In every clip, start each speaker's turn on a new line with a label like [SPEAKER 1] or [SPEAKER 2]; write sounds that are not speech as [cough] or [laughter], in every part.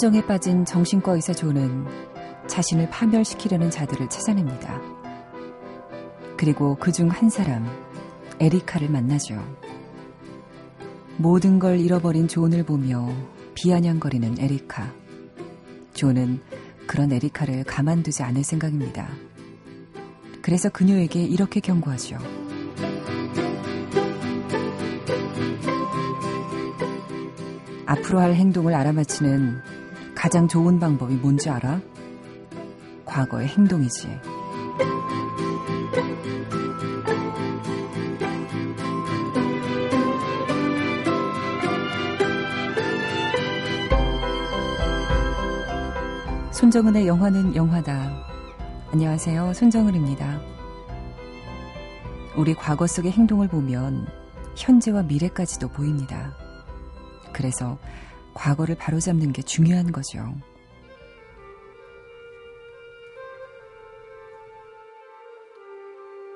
[SPEAKER 1] 함정에 빠진 정신과 의사 존은 자신을 파멸시키려는 자들을 찾아냅니다. 그리고 그 중 한 사람, 에리카를 만나죠. 모든 걸 잃어버린 존을 보며 비아냥거리는 에리카. 존은 그런 에리카를 가만두지 않을 생각입니다. 그래서 그녀에게 이렇게 경고하죠. 앞으로 할 행동을 알아맞히는 가장 좋은 방법이 뭔지 알아? 과거의 행동이지. 손정은의 영화는 영화다. 안녕하세요. 손정은입니다. 우리 과거 속의 행동을 보면 현재와 미래까지도 보입니다. 그래서 과거를 바로잡는 게 중요한 거죠.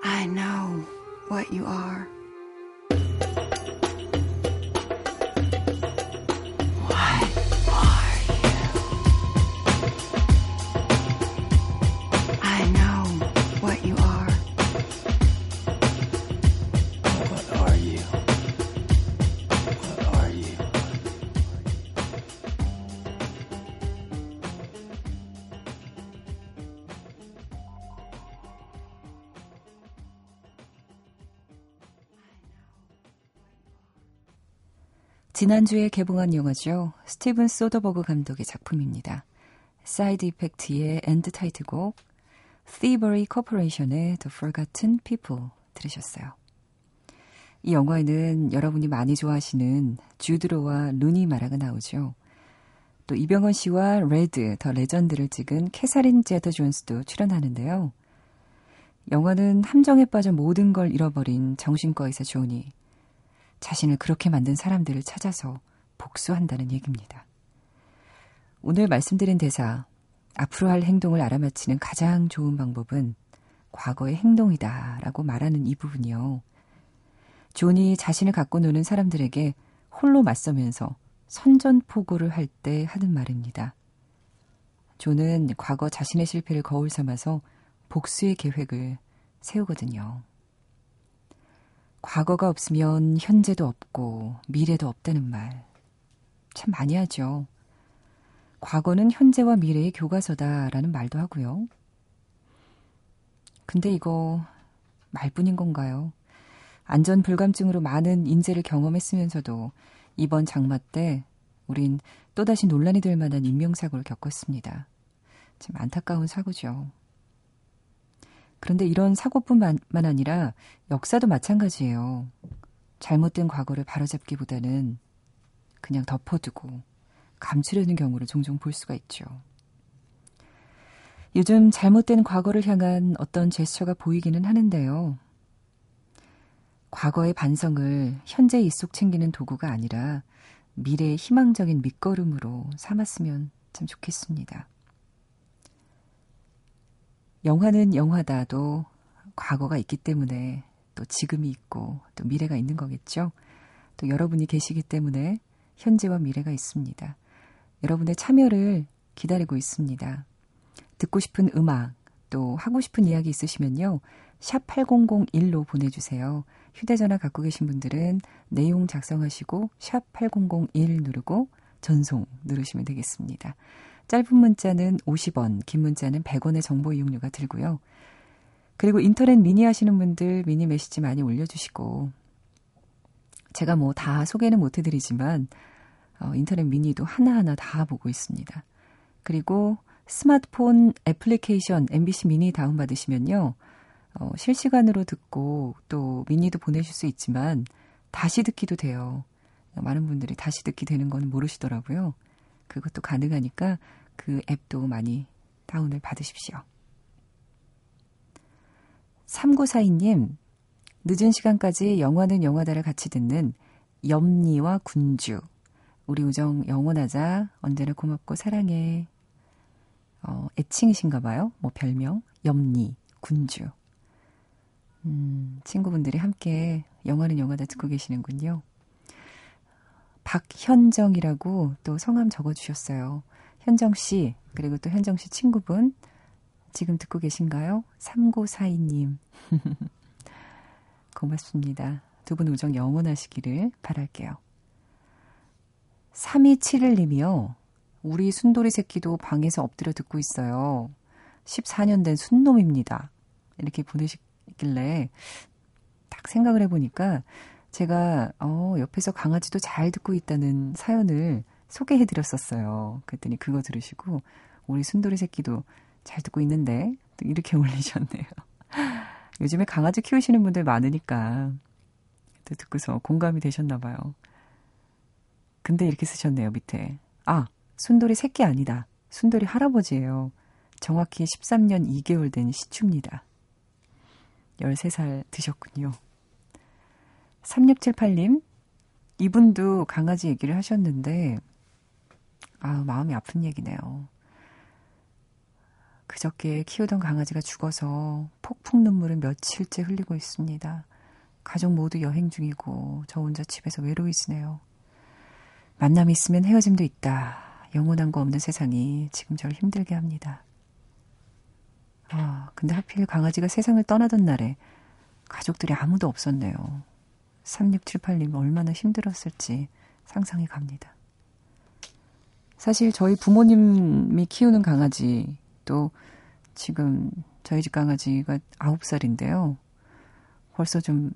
[SPEAKER 2] I know what you are.
[SPEAKER 1] 지난주에 개봉한 영화죠. 스티븐 소더버그 감독의 작품입니다. 사이드 이펙트의 end 타이틀곡 Thievery Corporation의 The Forgotten People 들으셨어요. 이 영화에는 여러분이 많이 좋아하시는 주드로와 루니 마라가 나오죠. 또 이병헌 씨와 레드, 더 레전드를 찍은 캐서린 제타 존스도 출연하는데요. 영화는 함정에 빠져 모든 걸 잃어버린 정신과 의사 존이 자신을 그렇게 만든 사람들을 찾아서 복수한다는 얘기입니다. 오늘 말씀드린 대사, 앞으로 할 행동을 알아맞히는 가장 좋은 방법은 과거의 행동이다 라고 말하는 이 부분이요. 존이 자신을 갖고 노는 사람들에게 홀로 맞서면서 선전포고를 할 때 하는 말입니다. 존은 과거 자신의 실패를 거울 삼아서 복수의 계획을 세우거든요. 과거가 없으면 현재도 없고 미래도 없다는 말. 참 많이 하죠. 과거는 현재와 미래의 교과서다라는 말도 하고요. 근데 이거 말뿐인 건가요? 안전 불감증으로 많은 인재를 경험했으면서도 이번 장마 때 우린 또다시 논란이 될 만한 인명사고를 겪었습니다. 참 안타까운 사고죠. 그런데 이런 사고뿐만 아니라 역사도 마찬가지예요. 잘못된 과거를 바로잡기보다는 그냥 덮어두고 감추려는 경우를 종종 볼 수가 있죠. 요즘 잘못된 과거를 향한 어떤 제스처가 보이기는 하는데요. 과거의 반성을 현재 입속 챙기는 도구가 아니라 미래의 희망적인 밑거름으로 삼았으면 참 좋겠습니다. 영화는 영화다도 과거가 있기 때문에 또 지금이 있고 또 미래가 있는 거겠죠. 또 여러분이 계시기 때문에 현재와 미래가 있습니다. 여러분의 참여를 기다리고 있습니다. 듣고 싶은 음악, 또 하고 싶은 이야기 있으시면요. 샵 8001로 보내주세요. 휴대전화 갖고 계신 분들은 내용 작성하시고 샵 8001 누르고 전송 누르시면 되겠습니다. 짧은 문자는 50원, 긴 문자는 100원의 정보 이용료가 들고요. 그리고 인터넷 미니 하시는 분들 미니 메시지 많이 올려주시고 제가 뭐 다 소개는 못 해드리지만 어, 인터넷 미니도 하나하나 다 보고 있습니다. 그리고 스마트폰 애플리케이션 MBC 미니 다운받으시면요. 어, 실시간으로 듣고 또 미니도 보내실 수 있지만 다시 듣기도 돼요. 많은 분들이 다시 듣기 되는 건 모르시더라고요. 그것도 가능하니까 그 앱도 많이 다운을 받으십시오. 3942님, 늦은 시간까지 영화는 영화다를 같이 듣는 염니와 군주. 우리 우정 영원하자. 언제나 고맙고 사랑해. 어, 애칭이신가 봐요. 뭐 별명. 염니, 군주. 음, 친구분들이 함께 영화는 영화다 듣고 계시는군요. 박현정이라고 또 성함 적어주셨어요. 현정 씨, 그리고 또 현정 씨 친구분, 지금 듣고 계신가요? 3942님. [laughs] 고맙습니다. 두 분 우정 영원하시기를 바랄게요. 3271님이요. 우리 순돌이 새끼도 방에서 엎드려 듣고 있어요. 14년 된 순놈입니다. 이렇게 보내시길래 딱 생각을 해보니까 제가 어, 옆에서 강아지도 잘 듣고 있다는 사연을 소개해 드렸었어요. 그랬더니 그거 들으시고 우리 순돌이 새끼도 잘 듣고 있는데 또 이렇게 [laughs] 올리셨네요. 요즘에 강아지 키우시는 분들 많으니까 또 듣고서 공감이 되셨나 봐요. 근데 이렇게 쓰셨네요, 밑에. 아, 순돌이 새끼 아니다. 순돌이 할아버지예요. 정확히 13년 2개월 된 시추입니다. 13살 드셨군요. 3678님, 이분도 강아지 얘기를 하셨는데, 아 마음이 아픈 얘기네요. 그저께 키우던 강아지가 죽어서 폭풍 눈물을 며칠째 흘리고 있습니다. 가족 모두 여행 중이고 저 혼자 집에서 외로이 지내요. 만남이 있으면 헤어짐도 있다. 영원한 거 없는 세상이 지금 저를 힘들게 합니다. 아, 근데 하필 강아지가 세상을 떠나던 날에 가족들이 아무도 없었네요. 3678님 얼마나 힘들었을지 상상이 갑니다. 사실 저희 부모님이 키우는 강아지 또 지금 저희 집 강아지가 9살인데요. 벌써 좀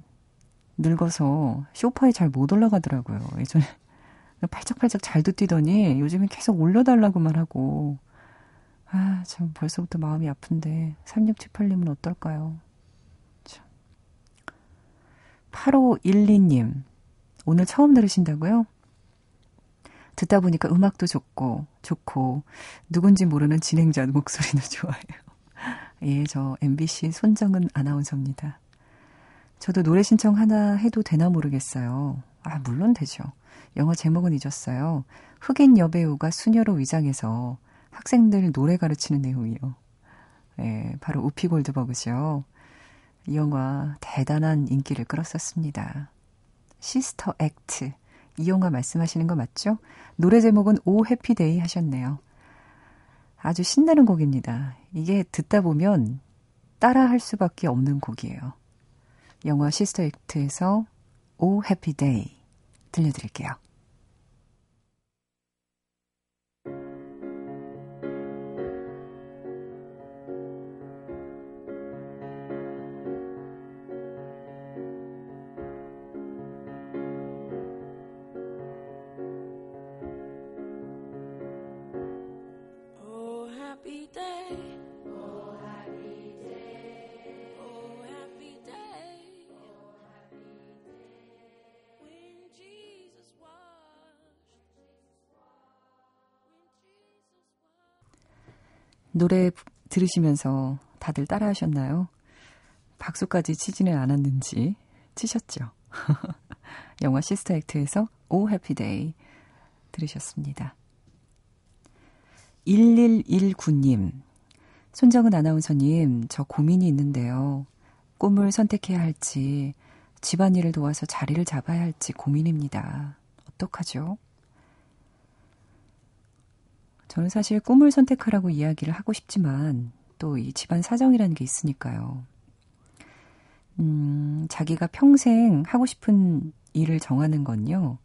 [SPEAKER 1] 늙어서 쇼파에 잘 못 올라가더라고요. 예전에 [laughs] 팔짝팔짝 잘도 뛰더니 요즘엔 계속 올려달라고만 하고 아, 참 벌써부터 마음이 아픈데 3678님은 어떨까요? 8512님, 오늘 처음 들으신다고요? 듣다 보니까 음악도 좋고, 좋고, 누군지 모르는 진행자 목소리도 [laughs] 좋아요. 예, 저 MBC 손정은 아나운서입니다. 저도 노래 신청 하나 해도 되나 모르겠어요. 아, 물론 되죠. 영어 제목은 잊었어요. 흑인 여배우가 수녀로 위장해서 학생들 노래 가르치는 내용이요. 예, 바로 우피 골드버그죠. 이 영화 대단한 인기를 끌었었습니다. 시스터 액트. 이 영화 말씀하시는 거 맞죠? 노래 제목은 오 해피데이 하셨네요. 아주 신나는 곡입니다. 이게 듣다 보면 따라 할 수밖에 없는 곡이에요. 영화 시스터 액트에서 오 해피데이 들려드릴게요. 노래 들으시면서 다들 따라 하셨나요? 박수까지 치지는 않았는지 치셨죠? [laughs] 영화 시스터 액트에서 오 해피데이 들으셨습니다. 1119님, 손정은 아나운서님, 저 고민이 있는데요. 꿈을 선택해야 할지, 집안일을 도와서 자리를 잡아야 할지 고민입니다. 어떡하죠? 저는 사실 꿈을 선택하라고 이야기를 하고 싶지만 또 이 집안 사정이라는 게 있으니까요. 음, 자기가 평생 하고 싶은 일을 정하는 건요.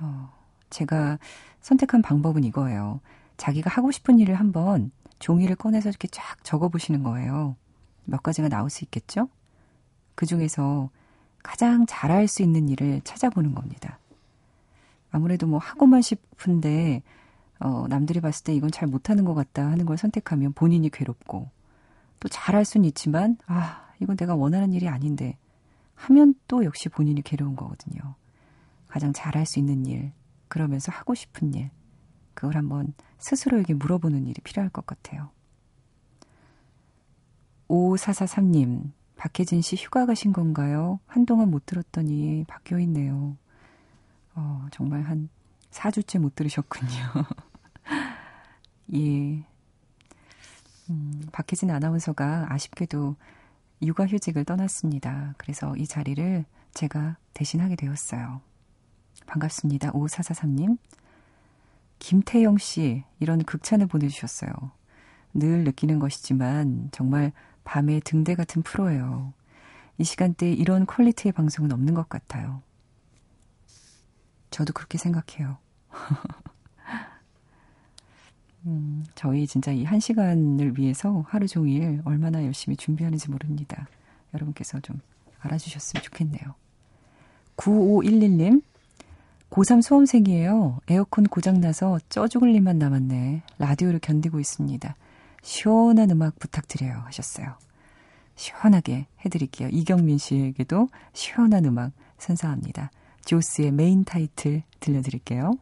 [SPEAKER 1] 어, 제가 선택한 방법은 이거예요. 자기가 하고 싶은 일을 한번 종이를 꺼내서 이렇게 쫙 적어보시는 거예요. 몇 가지가 나올 수 있겠죠? 그 중에서 가장 잘할 수 있는 일을 찾아보는 겁니다. 아무래도 뭐 하고만 싶은데 어, 남들이 봤을 때 이건 잘 못하는 것 같다 하는 걸 선택하면 본인이 괴롭고 또 잘할 수는 있지만 아 이건 내가 원하는 일이 아닌데 하면 또 역시 본인이 괴로운 거거든요. 가장 잘할 수 있는 일 그러면서 하고 싶은 일 그걸 한번 스스로에게 물어보는 일이 필요할 것 같아요. 5443님, 박혜진 씨 휴가 가신 건가요? 한동안 못 들었더니 바뀌어 있네요. 어, 정말 한 4주째 못 들으셨군요. [laughs] 예. 음, 박혜진 아나운서가 아쉽게도 육아휴직을 떠났습니다. 그래서 이 자리를 제가 대신하게 되었어요. 반갑습니다. 5443님. 김태영 씨, 이런 극찬을 보내주셨어요. 늘 느끼는 것이지만 정말 밤의 등대 같은 프로예요. 이 시간대에 이런 퀄리티의 방송은 없는 것 같아요. 저도 그렇게 생각해요. [laughs] 음, 저희 진짜 이 한 시간을 위해서 하루 종일 얼마나 열심히 준비하는지 모릅니다. 여러분께서 좀 알아주셨으면 좋겠네요. 9511님, 고3 수험생이에요. 에어컨 고장나서 쪄 죽을 일만 남았네. 라디오를 견디고 있습니다. 시원한 음악 부탁드려요. 하셨어요. 시원하게 해드릴게요. 이경민 씨에게도 시원한 음악 선사합니다. 조스의 메인 타이틀 들려드릴게요.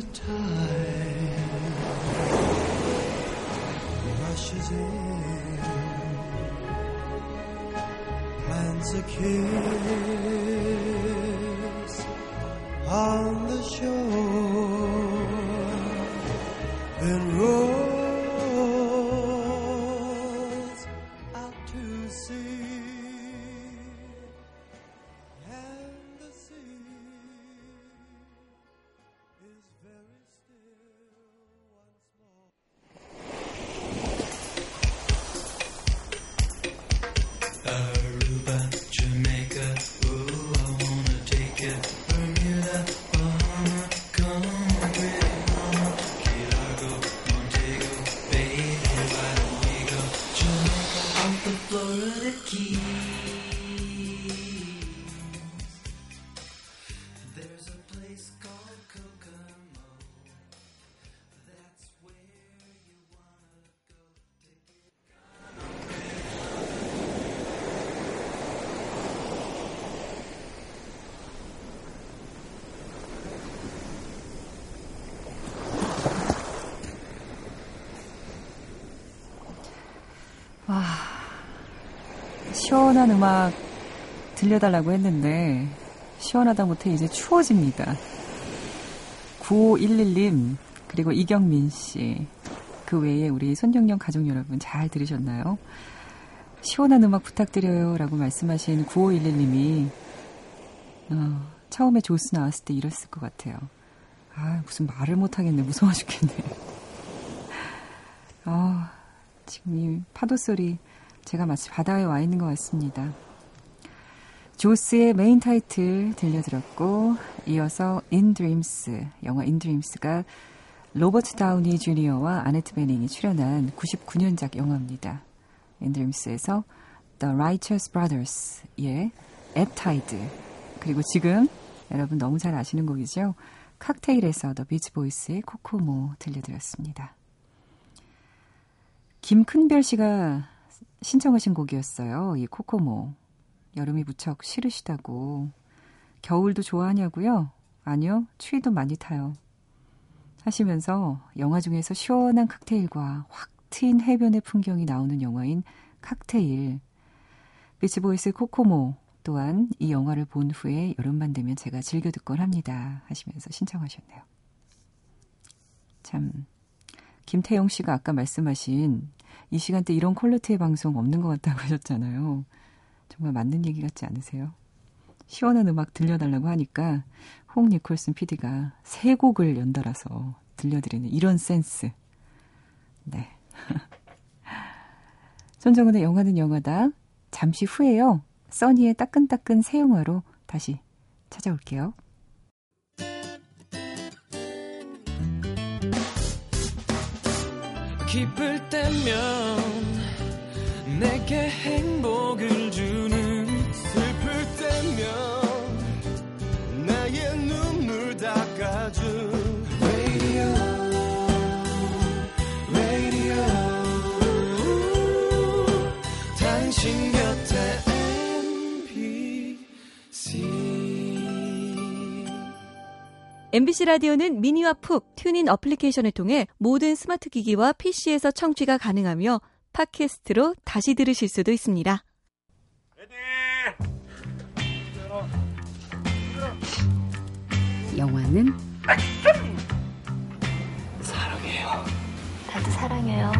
[SPEAKER 3] The tide rushes in, plants a kiss
[SPEAKER 1] 시원한 음악 들려달라고 했는데 시원하다 못해 이제 추워집니다. 9511님 그리고 이경민 씨 그 외에 우리 손정령 가족 여러분 잘 들으셨나요? 시원한 음악 부탁드려요 라고 말씀하신 9511님이 어, 처음에 조스 나왔을 때 이랬을 것 같아요. 아 무슨 말을 못하겠네 무서워 죽겠네. 아 지금 이 파도 소리 제가 마치 바다에 와 있는 것 같습니다. 조스의 메인 타이틀 들려드렸고 이어서 In Dreams 영화 In Dreams가 로버트 다우니 주니어와 아네트 베닝이 출연한 99년작 영화입니다. In Dreams에서 The Righteous Brothers의 Ebb Tide 그리고 지금 여러분 너무 잘 아시는 곡이죠. 칵테일에서 The Beach Boys의 코코모 들려드렸습니다. 김큰별 씨가 신청하신 곡이었어요. 이 코코모. 여름이 무척 싫으시다고. 겨울도 좋아하냐고요? 아니요. 추위도 많이 타요. 하시면서 영화 중에서 시원한 칵테일과 확 트인 해변의 풍경이 나오는 영화인 칵테일. 비치보이스 코코모 또한 이 영화를 본 후에 여름만 되면 제가 즐겨 듣곤 합니다. 하시면서 신청하셨네요. 참 김태영 씨가 아까 말씀하신 이 시간대 이런 퀄리티의 방송 없는 것 같다고 [laughs] 하셨잖아요. 정말 맞는 얘기 같지 않으세요? 시원한 음악 들려달라고 하니까 홍 니콜슨 PD가 세 곡을 연달아서 들려드리는 이런 센스. 네. [laughs] 손정은의 영화는 영화다. 잠시 후에요. 써니의 따끈따끈 새 영화로 다시 찾아올게요.
[SPEAKER 3] 기쁠 때면 내게 행복을 MBC
[SPEAKER 4] 라디오는 미니와 푹 튠인 어플리케이션을 통해 모든 스마트 기기와 PC에서 청취가 가능하며 팟캐스트로 다시 들으실 수도 있습니다.
[SPEAKER 1] 영화는
[SPEAKER 5] 나도 사랑해요.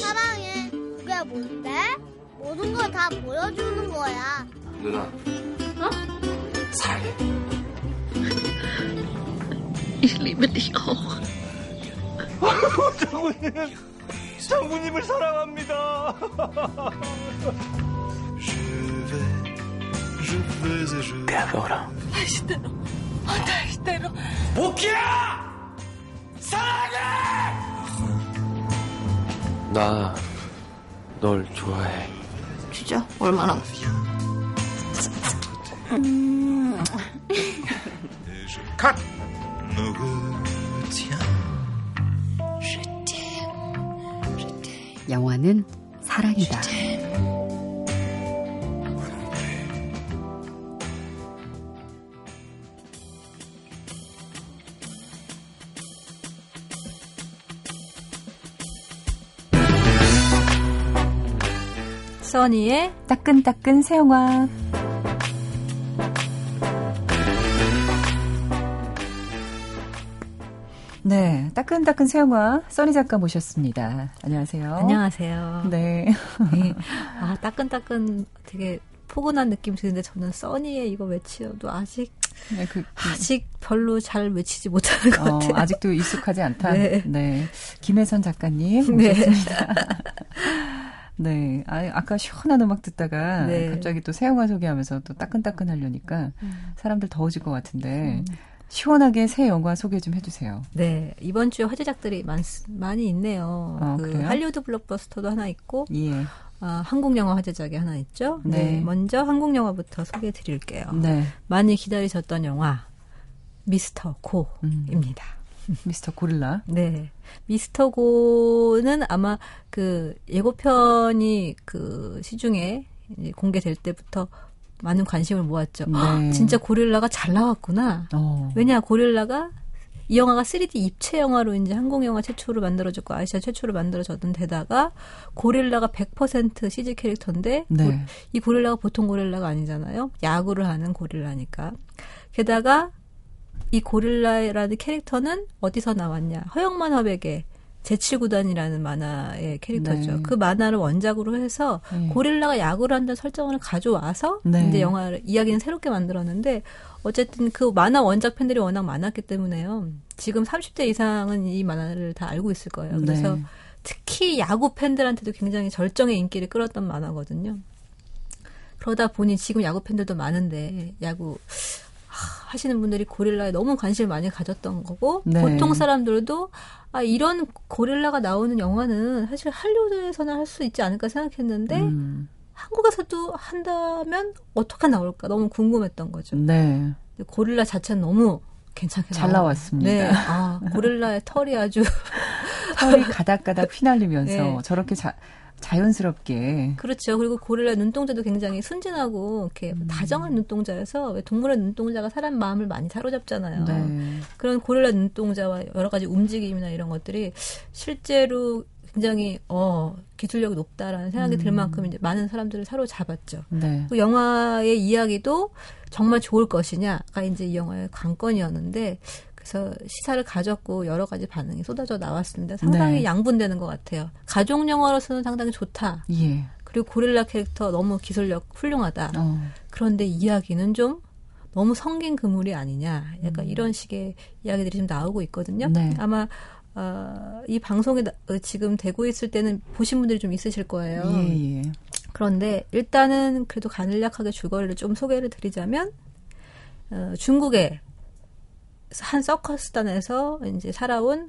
[SPEAKER 6] 사랑해. 그게 뭔데? 모든 걸 다 보여주는 거야.
[SPEAKER 7] 누나. 어? 사랑해. [laughs] [laughs]
[SPEAKER 3] 장군님을 사랑합니다.
[SPEAKER 7] 대학가오라.
[SPEAKER 3] 복희야! 사랑해!
[SPEAKER 7] 나, 널 좋아해.
[SPEAKER 2] 진짜? 얼마나?
[SPEAKER 3] 컷!
[SPEAKER 1] 영화는 사랑이다.
[SPEAKER 4] 써니의
[SPEAKER 1] 따끈따끈 새 영화. 네, 따끈따끈 새 영화 써니 작가 모셨습니다. 안녕하세요.
[SPEAKER 4] 안녕하세요.
[SPEAKER 1] 네.
[SPEAKER 4] 네. [laughs] 아 따끈따끈 되게 포근한 느낌 드는데 저는 써니의 이거 외치어도 아직
[SPEAKER 1] 네, 그, 그,
[SPEAKER 4] 아직 별로 잘 외치지 못하는 것
[SPEAKER 1] 어,
[SPEAKER 4] 같아요.
[SPEAKER 1] 아직도 익숙하지 않다.
[SPEAKER 4] 네.
[SPEAKER 1] 김혜선 작가님
[SPEAKER 4] 네.
[SPEAKER 1] 모셨습니다. [laughs] 네. 아, 아까 시원한 음악 듣다가
[SPEAKER 4] 네.
[SPEAKER 1] 갑자기 또 새 영화 소개하면서 또 따끈따끈 하려니까
[SPEAKER 4] 음.
[SPEAKER 1] 사람들 더워질 것 같은데 시원하게 새 영화 소개 좀 해주세요.
[SPEAKER 4] 네 이번 주에 화제작들이 많, 많이 있네요.
[SPEAKER 1] 어,
[SPEAKER 4] 그
[SPEAKER 1] 그래요?
[SPEAKER 4] 할리우드 블록버스터도 하나 있고
[SPEAKER 1] 예.
[SPEAKER 4] 아, 한국 영화 화제작이 하나 있죠. 네.
[SPEAKER 1] 네.
[SPEAKER 4] 먼저 한국 영화부터 소개해 드릴게요.
[SPEAKER 1] 네.
[SPEAKER 4] 많이 기다리셨던 영화 미스터 고입니다.
[SPEAKER 1] 음. [laughs] 미스터 고릴라.
[SPEAKER 4] 네. 미스터 고는 아마 그 예고편이 그 시중에 공개될 때부터 많은 관심을 모았죠.
[SPEAKER 1] 네.
[SPEAKER 4] 헉, 진짜 고릴라가 잘 나왔구나.
[SPEAKER 1] 어.
[SPEAKER 4] 왜냐 고릴라가 이 영화가 3D 입체 영화로 이제 한국 영화 최초로 만들어졌고 아시아 최초로 만들어졌던 데다가 고릴라가 100% CG 캐릭터인데
[SPEAKER 1] 네.
[SPEAKER 4] 고- 이 고릴라가 보통 고릴라가 아니잖아요. 야구를 하는 고릴라니까. 게다가 이 고릴라라는 캐릭터는 어디서 나왔냐? 허영만 화백의 제7구단이라는 만화의 캐릭터죠.
[SPEAKER 1] 네.
[SPEAKER 4] 그 만화를 원작으로 해서
[SPEAKER 1] 네.
[SPEAKER 4] 고릴라가 야구를 한다는 설정을 가져와서
[SPEAKER 1] 네.
[SPEAKER 4] 이제 영화를 이야기는 새롭게 만들었는데 어쨌든 그 만화 원작 팬들이 워낙 많았기 때문에요. 지금 30대 이상은 이 만화를 다 알고 있을 거예요. 그래서
[SPEAKER 1] 네.
[SPEAKER 4] 특히 야구 팬들한테도 굉장히 절정의 인기를 끌었던 만화거든요. 그러다 보니 지금 야구 팬들도 많은데 야구 하, 하시는 분들이 고릴라에 너무 관심을 많이 가졌던 거고
[SPEAKER 1] 네.
[SPEAKER 4] 보통 사람들도 아 이런 고릴라가 나오는 영화는 사실 할리우드에서는 할 수 있지 않을까 생각했는데
[SPEAKER 1] 음.
[SPEAKER 4] 한국에서도 한다면 어떻게 나올까 너무 궁금했던 거죠.
[SPEAKER 1] 네.
[SPEAKER 4] 고릴라 자체는 너무 괜찮게
[SPEAKER 1] 잘
[SPEAKER 4] 나와요.
[SPEAKER 1] 나왔습니다.
[SPEAKER 4] 네, 아 고릴라의 털이 아주 [laughs]
[SPEAKER 1] 털이 가닥가닥 휘날리면서 [laughs]
[SPEAKER 4] 네.
[SPEAKER 1] 저렇게 자, 자연스럽게
[SPEAKER 4] 그렇죠. 그리고 고릴라 눈동자도 굉장히 순진하고 이렇게
[SPEAKER 1] 음.
[SPEAKER 4] 다정한 눈동자여서 왜 동물의 눈동자가 사람 마음을 많이 사로잡잖아요.
[SPEAKER 1] 네.
[SPEAKER 4] 그런 고릴라 눈동자와 여러 가지 움직임이나 이런 것들이 실제로 굉장히 어 기술력이 높다라는 생각이 들
[SPEAKER 1] 음.
[SPEAKER 4] 만큼 이제 많은 사람들을 사로잡았죠.
[SPEAKER 1] 네.
[SPEAKER 4] 그 영화의 이야기도 정말 좋을 것이냐가 이제 이 영화의 관건이었는데 그래서 시사를 가졌고 여러 가지 반응이 쏟아져 나왔습니다. 상당히
[SPEAKER 1] 네.
[SPEAKER 4] 양분되는 것 같아요. 가족 영화로서는 상당히 좋다.
[SPEAKER 1] 예.
[SPEAKER 4] 그리고 고릴라 캐릭터 너무 기술력 훌륭하다.
[SPEAKER 1] 어.
[SPEAKER 4] 그런데 이야기는 좀 너무 성긴 그물이 아니냐. 약간 이런 식의 이야기들이 좀 나오고 있거든요.
[SPEAKER 1] 음. 네.
[SPEAKER 4] 아마 어, 이 방송에 나- 어, 지금 되고 있을 때는 보신 분들이 좀 있으실 거예요.
[SPEAKER 1] 예, 예.
[SPEAKER 4] 그런데 일단은 그래도 간략하게 줄거리를 좀 소개를 드리자면 어, 중국의 한 서커스단에서 이제 살아온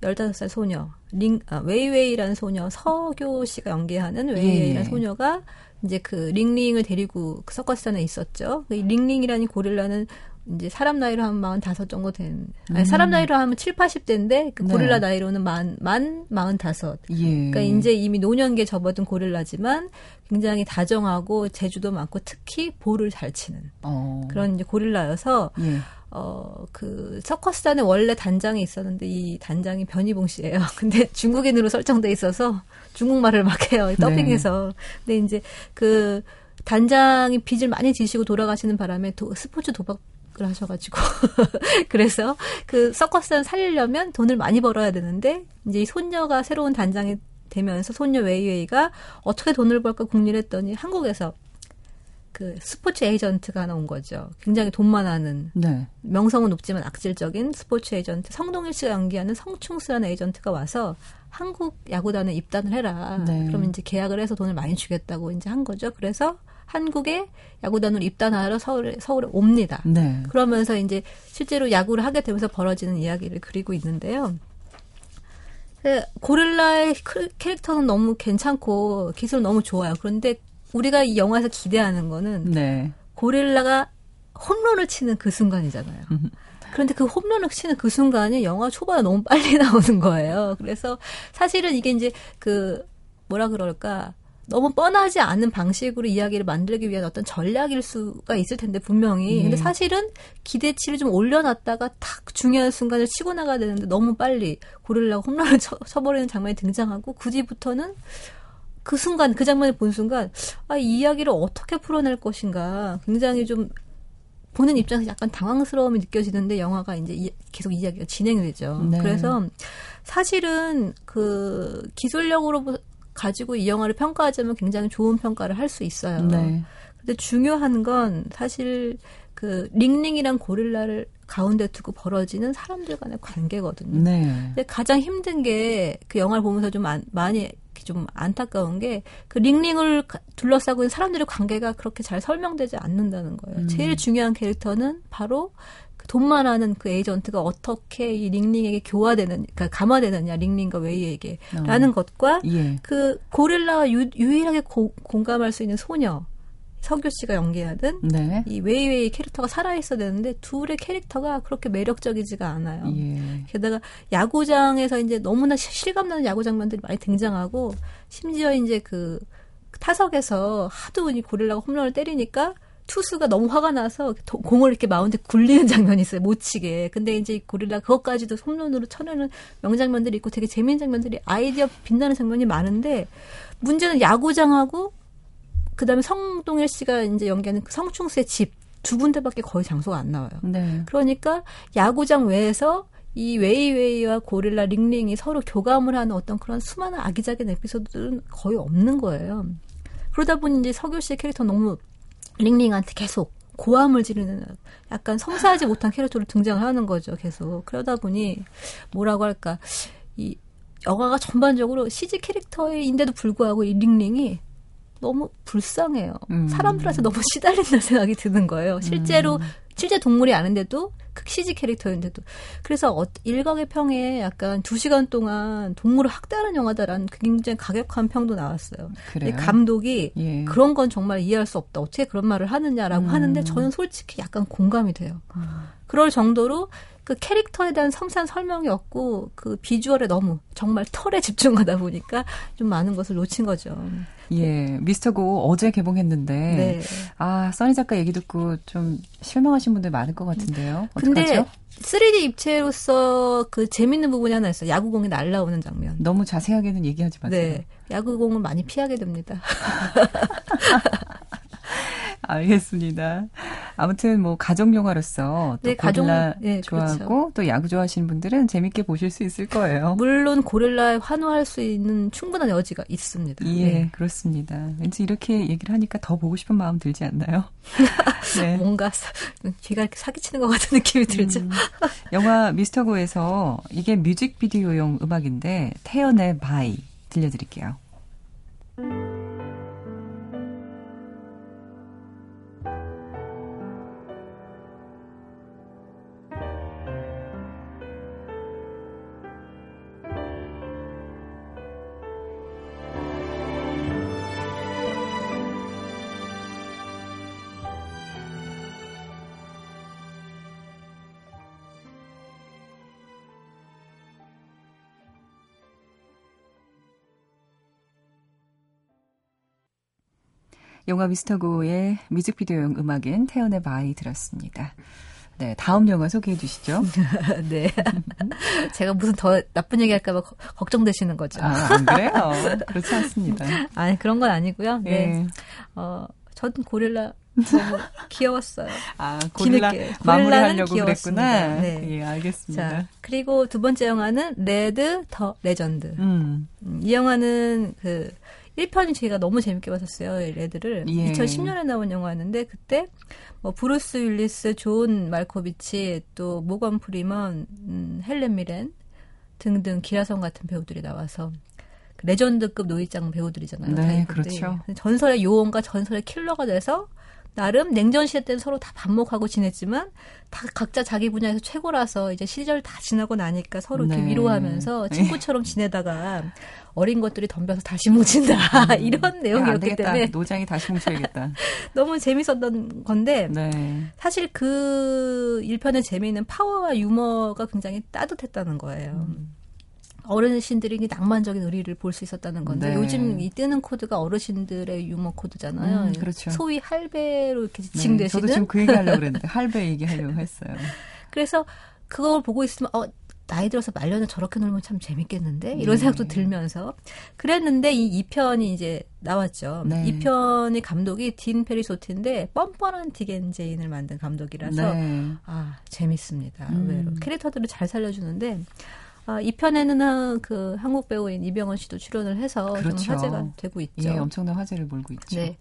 [SPEAKER 4] 15살 소녀, 링, 아, 웨이웨이라는 소녀, 서교 씨가 연기하는 웨이웨이라는
[SPEAKER 1] 예.
[SPEAKER 4] 소녀가 이제 그 링링을 데리고 그 서커스단에 있었죠. 그 링링이라는 고릴라는 이제 사람 나이로 하면 45 정도 된, 아니, 사람 나이로 하면 7, 80대인데 그
[SPEAKER 1] 음. 네.
[SPEAKER 4] 고릴라 나이로는 만, 만 45.
[SPEAKER 1] 예.
[SPEAKER 4] 그러니까 이제 이미 노년기에 접어든 고릴라지만 굉장히 다정하고 재주도 많고 특히 볼을 잘 치는
[SPEAKER 1] 어.
[SPEAKER 4] 그런 이제 고릴라여서
[SPEAKER 1] 예.
[SPEAKER 4] 어, 그, 서커스단에 원래 단장이 있었는데, 이 단장이 변희봉 씨예요. [laughs] 근데 중국인으로 설정돼 있어서 중국말을 막 해요.
[SPEAKER 1] 네.
[SPEAKER 4] 더빙해서. 근데 이제 그, 단장이 빚을 많이 지시고 돌아가시는 바람에 도, 스포츠 도박 을 하셔가지고. [laughs] 그래서 그 서커스단 살리려면 돈을 많이 벌어야 되는데, 이제 이 손녀가 새로운 단장이 되면서 손녀 웨이웨이가 어떻게 돈을 벌까 궁리를 했더니 한국에서 그 스포츠 에이전트가 하나 온 거죠. 굉장히 돈만 아는
[SPEAKER 1] 네.
[SPEAKER 4] 명성은 높지만 악질적인 스포츠 에이전트 성동일 씨가 연기하는 성충수라는 에이전트가 와서 한국 야구단에 입단을 해라.
[SPEAKER 1] 네.
[SPEAKER 4] 그러면 이제 계약을 해서 돈을 많이 주겠다고 이제 한 거죠. 그래서 한국에 야구단으로 입단하러 서울에 서울에 옵니다.
[SPEAKER 1] 네.
[SPEAKER 4] 그러면서 이제 실제로 야구를 하게 되면서 벌어지는 이야기를 그리고 있는데요. 그 고릴라의 크- 캐릭터는 너무 괜찮고 기술 너무 좋아요. 그런데 우리가 이 영화에서 기대하는 거는
[SPEAKER 1] 네.
[SPEAKER 4] 고릴라가 홈런을 치는 그 순간이잖아요. 그런데 그 홈런을 치는 그 순간이 영화 초반에 너무 빨리 [laughs] 나오는 거예요. 그래서 사실은 이게 이제 그 뭐라 그럴까 너무 뻔하지 않은 방식으로 이야기를 만들기 위한 어떤 전략일 수가 있을 텐데 분명히
[SPEAKER 1] 예.
[SPEAKER 4] 근데 사실은 기대치를 좀 올려놨다가 탁 중요한 순간을 치고 나가야 되는데 너무 빨리 고릴라가 홈런을 쳐, 쳐버리는 장면이 등장하고 그 뒤부터는 그 순간 그 장면을 본 순간 아, 이 이야기를 어떻게 풀어낼 것인가 굉장히 좀 보는 입장에서 약간 당황스러움이 느껴지는데 영화가 이제 이- 계속 이야기가 진행이 되죠.
[SPEAKER 1] 네.
[SPEAKER 4] 그래서 사실은 그 기술력으로 가지고 이 영화를 평가하자면 굉장히 좋은 평가를 할 수 있어요.
[SPEAKER 1] 네.
[SPEAKER 4] 근데 중요한 건 사실 그 링링이랑 고릴라를 가운데 두고 벌어지는 사람들 간의 관계거든요.
[SPEAKER 1] 네.
[SPEAKER 4] 근데 가장 힘든 게 그 영화를 보면서 좀 안- 많이 좀 안타까운 게 그 링링을 가- 둘러싸고 있는 사람들의 관계가 그렇게 잘 설명되지 않는다는 거예요.
[SPEAKER 1] 음.
[SPEAKER 4] 제일 중요한 캐릭터는 바로 그 돈만 아는 그 에이전트가 어떻게 이 링링에게 교화되는, 그러니까 감화되느냐, 링링과 웨이에게.
[SPEAKER 1] 어.
[SPEAKER 4] 라는 것과
[SPEAKER 1] 예.
[SPEAKER 4] 그 고릴라와 유, 유일하게 고- 공감할 수 있는 소녀, 서교 씨가 연기하는
[SPEAKER 1] 네.
[SPEAKER 4] 이 웨이웨이 캐릭터가 살아있어야 되는데 둘의 캐릭터가 그렇게 매력적이지가 않아요.
[SPEAKER 1] 예.
[SPEAKER 4] 게다가 야구장에서 이제 너무나 시- 실감나는 야구 장면들이 많이 등장하고 심지어 이제 그 타석에서 하도 이 고릴라가 홈런을 때리니까 투수가 너무 화가 나서 도- 공을 이렇게 마운드에 굴리는 장면이 있어요. 못 치게. 근데 이제 이 고릴라 그것까지도 홈런으로 쳐내는 명장면들이 있고 되게 재미있는 장면들이 아이디어 빛나는 장면이 많은데 문제는 야구장하고 그다음에 성동일 씨가 이제 연기하는 그 성충수의 집 두 군데밖에 거의 장소가 안 나와요.
[SPEAKER 1] 네.
[SPEAKER 4] 그러니까 야구장 외에서 이 웨이웨이와 고릴라 링링이 서로 교감을 하는 어떤 그런 수많은 아기자기한 에피소드들은 거의 없는 거예요. 그러다 보니 이제 서교 씨의 캐릭터 너무 링링한테 계속 고함을 지르는 약간 섬세하지 못한 캐릭터로 등장을 하는 거죠. 계속 그러다 보니 뭐라고 할까 이 영화가 전반적으로 CG 캐릭터인데도 불구하고 이 링링이 너무 불쌍해요.
[SPEAKER 1] 음.
[SPEAKER 4] 사람들한테 너무 [laughs] 시달린다는 생각이 드는 거예요. 실제로 실제 동물이 아닌데도 그 CG 캐릭터인데도 그래서 어, 일각의 평에 약간 두 시간 동안 동물을 학대하는 영화다라는 굉장히 가격한 평도 나왔어요. 감독이
[SPEAKER 1] 예.
[SPEAKER 4] 그런 건 정말 이해할 수 없다. 어떻게 그런 말을 하느냐라고
[SPEAKER 1] 음.
[SPEAKER 4] 하는데 저는 솔직히 약간 공감이 돼요. 그럴 정도로 그 캐릭터에 대한 섬세한 설명이 없고 그 비주얼에 너무 정말 털에 집중하다 보니까 좀 많은 것을 놓친 거죠.
[SPEAKER 1] 예. 미스터 고 어제 개봉했는데
[SPEAKER 4] 네.
[SPEAKER 1] 아, 써니 작가 얘기 듣고 좀 실망하신 분들 많을 것 같은데요.
[SPEAKER 4] 근데
[SPEAKER 1] 어떡하죠?
[SPEAKER 4] 3D 입체로서 그 재밌는 부분이 하나 있어요. 야구공이 날라오는 장면.
[SPEAKER 1] 너무 자세하게는 얘기하지 마세요.
[SPEAKER 4] 네. 야구공은 많이 피하게 됩니다. [laughs] [laughs]
[SPEAKER 1] 알겠습니다. 아무튼 뭐 가족 영화로서 또
[SPEAKER 4] 네, 가족-
[SPEAKER 1] 고릴라
[SPEAKER 4] 네,
[SPEAKER 1] 좋아하고
[SPEAKER 4] 그렇죠.
[SPEAKER 1] 또 야구 좋아하시는 분들은 재밌게 보실 수 있을 거예요.
[SPEAKER 4] 물론 고릴라에 환호할 수 있는 충분한 여지가 있습니다.
[SPEAKER 1] 예,
[SPEAKER 4] 네.
[SPEAKER 1] 그렇습니다. 왠지 이렇게 얘기를 하니까 더 보고 싶은 마음 들지 않나요? [laughs] 네.
[SPEAKER 4] 뭔가 사- 귀가 사기치는 것 같은 느낌이 들죠.
[SPEAKER 1] 음, 영화 미스터고에서 이게 뮤직비디오용 음악인데 태연의 바이 들려드릴게요. 영화 미스터고의 뮤직비디오용 음악인 태연의 Bye 들었습니다. 네, 다음 영화 소개해 주시죠. [laughs]
[SPEAKER 4] 네. [laughs] 제가 무슨 더 나쁜 얘기 할까봐 거- 걱정되시는 거죠.
[SPEAKER 1] 아, 안 그래요? 그렇지 않습니다. [laughs]
[SPEAKER 4] 아니, 그런 건 아니고요. 네.
[SPEAKER 1] 예.
[SPEAKER 4] 어, 전 고릴라 너무 귀여웠어요.
[SPEAKER 1] 아, 고릴라
[SPEAKER 4] 뒤늦게.
[SPEAKER 1] 마무리하려고 그랬구나.
[SPEAKER 4] 네.
[SPEAKER 1] 예, 알겠습니다.
[SPEAKER 4] 자, 그리고 두 번째 영화는 레드 더 레전드.
[SPEAKER 1] 음,
[SPEAKER 4] 음, 이 영화는 그 1편이 제가 너무 재밌게 봤었어요. 이 레드를.
[SPEAKER 1] 예.
[SPEAKER 4] 2010년에 나온 영화였는데 그때 뭐 브루스 윌리스, 존 말코비치, 또 모건 프리먼, 음, 헬렌 미렌 등등 기라성 같은 배우들이 나와서 그 legend급 노익장 배우들이잖아요.
[SPEAKER 1] 네. 그렇죠.
[SPEAKER 4] 전설의 요원과 전설의 킬러가 돼서 나름 냉전 시대 때는 서로 다 반목하고 지냈지만 다 각자 자기 분야에서 최고라서 이제 시절 다 지나고 나니까 서로 이렇게
[SPEAKER 1] 네.
[SPEAKER 4] 위로하면서 친구처럼 지내다가 어린 것들이 덤벼서 다시 뭉친다 [laughs] 이런
[SPEAKER 1] 야, 안
[SPEAKER 4] 내용이었기
[SPEAKER 1] 되겠다.
[SPEAKER 4] 때문에
[SPEAKER 1] 노장이 다시 뭉쳐야겠다. [laughs]
[SPEAKER 4] 너무 재밌었던 건데
[SPEAKER 1] 네.
[SPEAKER 4] 사실 그 1편의 재미있는 파워와 유머가 굉장히 따뜻했다는 거예요.
[SPEAKER 1] 음.
[SPEAKER 4] 어르신들이 이 낭만적인 의리를 볼 수 있었다는 건데
[SPEAKER 1] 네.
[SPEAKER 4] 요즘 이 뜨는 코드가 어르신들의 유머 코드잖아요.
[SPEAKER 1] 음, 그렇죠.
[SPEAKER 4] 소위 할배로 이렇게
[SPEAKER 1] 네,
[SPEAKER 4] 지칭되시는.
[SPEAKER 1] 저도 지금 그 얘기 하려고 그랬는데 [laughs] 할배 얘기 하려고 했어요.
[SPEAKER 4] 그래서 그걸 보고 있으면 어 나이 들어서 말년에 저렇게 놀면 참 재밌겠는데 이런
[SPEAKER 1] 네.
[SPEAKER 4] 생각도 들면서 그랬는데 이 2편이 이제 나왔죠.
[SPEAKER 1] 네.
[SPEAKER 4] 이 2편의 감독이 딘 페리소트인데 뻔뻔한 디겐 제인을 만든 감독이라서
[SPEAKER 1] 네.
[SPEAKER 4] 아 재밌습니다.
[SPEAKER 1] 음.
[SPEAKER 4] 의외로 캐릭터들을 잘 살려주는데 아, 이 편에는 한, 그 한국 배우인 이병헌 씨도 출연을 해서
[SPEAKER 1] 그렇죠.
[SPEAKER 4] 좀 화제가 되고 있죠.
[SPEAKER 1] 예, 엄청난 화제를 몰고 있죠.
[SPEAKER 4] 네.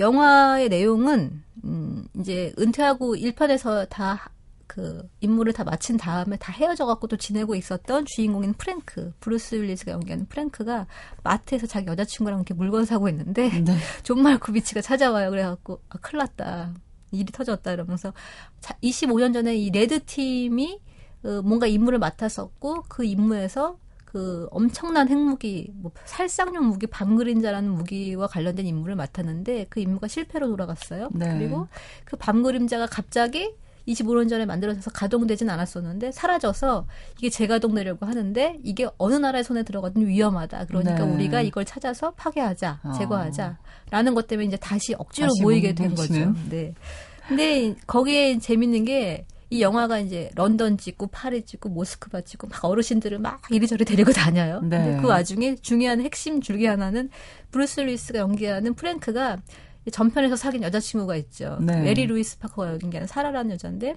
[SPEAKER 4] 영화의 내용은, 음, 이제 은퇴하고 1편에서 다, 그, 임무를 다 마친 다음에 다 헤어져 갖고 또 지내고 있었던 주인공인 프랭크, 브루스 윌리스가 연기하는 프랭크가 마트에서 자기 여자친구랑 이렇게 물건 사고 있는데,
[SPEAKER 1] 네. [laughs]
[SPEAKER 4] 존 말코비치가 찾아와요. 그래갖고, 아, 큰일 났다. 일이 터졌다. 이러면서, 자, 25년 전에 이 레드 팀이, 어, 뭔가 임무를 맡았었고, 그 임무에서 그 엄청난 핵무기, 뭐 살상용 무기, 밤그림자라는 무기와 관련된 임무를 맡았는데 그 임무가 실패로 돌아갔어요.
[SPEAKER 1] 네.
[SPEAKER 4] 그리고 그 밤그림자가 갑자기 25년 전에 만들어져서 가동되진 않았었는데 사라져서 이게 재가동되려고 하는데 이게 어느 나라의 손에 들어가든 위험하다. 그러니까
[SPEAKER 1] 네.
[SPEAKER 4] 우리가 이걸 찾아서 파괴하자,
[SPEAKER 1] 어.
[SPEAKER 4] 제거하자라는 것 때문에 이제 다시 억지로
[SPEAKER 1] 다시
[SPEAKER 4] 모이게 된
[SPEAKER 1] 뭉치는?
[SPEAKER 4] 거죠. 네. 근데 거기에 재밌는 게 이 영화가 이제 런던 찍고 파리 찍고 모스크바 찍고 막 어르신들을 막 이리저리 데리고 다녀요.
[SPEAKER 1] 네.
[SPEAKER 4] 근데 그 와중에 중요한 핵심 줄기 하나는 브루스 윌리스가 연기하는 프랭크가 전편에서 사귄 여자친구가 있죠.
[SPEAKER 1] 네.
[SPEAKER 4] 메리 루이스 파커가 연기하는 사라라는 여자인데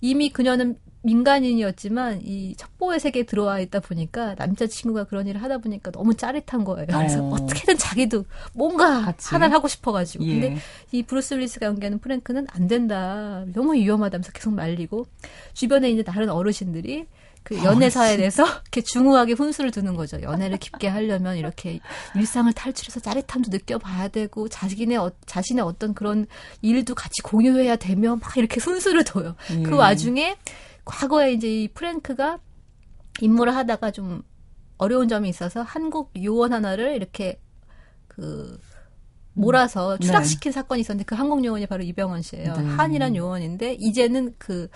[SPEAKER 4] 이미 그녀는 민간인이었지만 이 첩보의 세계에 들어와 있다 보니까 남자친구가 그런 일을 하다 보니까 너무 짜릿한 거예요. 그래서
[SPEAKER 1] 어.
[SPEAKER 4] 어. 떻게든 자기도 뭔가
[SPEAKER 1] 같이?
[SPEAKER 4] 하나를 하고 싶어가지고.
[SPEAKER 1] 예.
[SPEAKER 4] 근데 이 브루스 윌리스가 연기하는 프랭크는 안 된다. 너무 위험하다면서 계속 말리고 주변에 있는 다른 어르신들이 그 연애사에 대해서 [laughs] 이렇게 중후하게 훈수를 두는 거죠. 연애를 깊게 하려면 이렇게 일상을 탈출해서 짜릿함도 느껴봐야 되고 자신의 어, 자신의 어떤 그런 일도 같이 공유해야 되며 막 이렇게 훈수를 둬요.
[SPEAKER 1] 예.
[SPEAKER 4] 그 와중에 과거에 이제 이 프랭크가 임무를 하다가 좀 어려운 점이 있어서 한국 요원 하나를 이렇게 그 몰아서
[SPEAKER 1] 네.
[SPEAKER 4] 추락시킨 사건이 있었는데 그 한국 요원이 바로 이병헌 씨예요.
[SPEAKER 1] 네.
[SPEAKER 4] 한이란 요원인데 이제는 그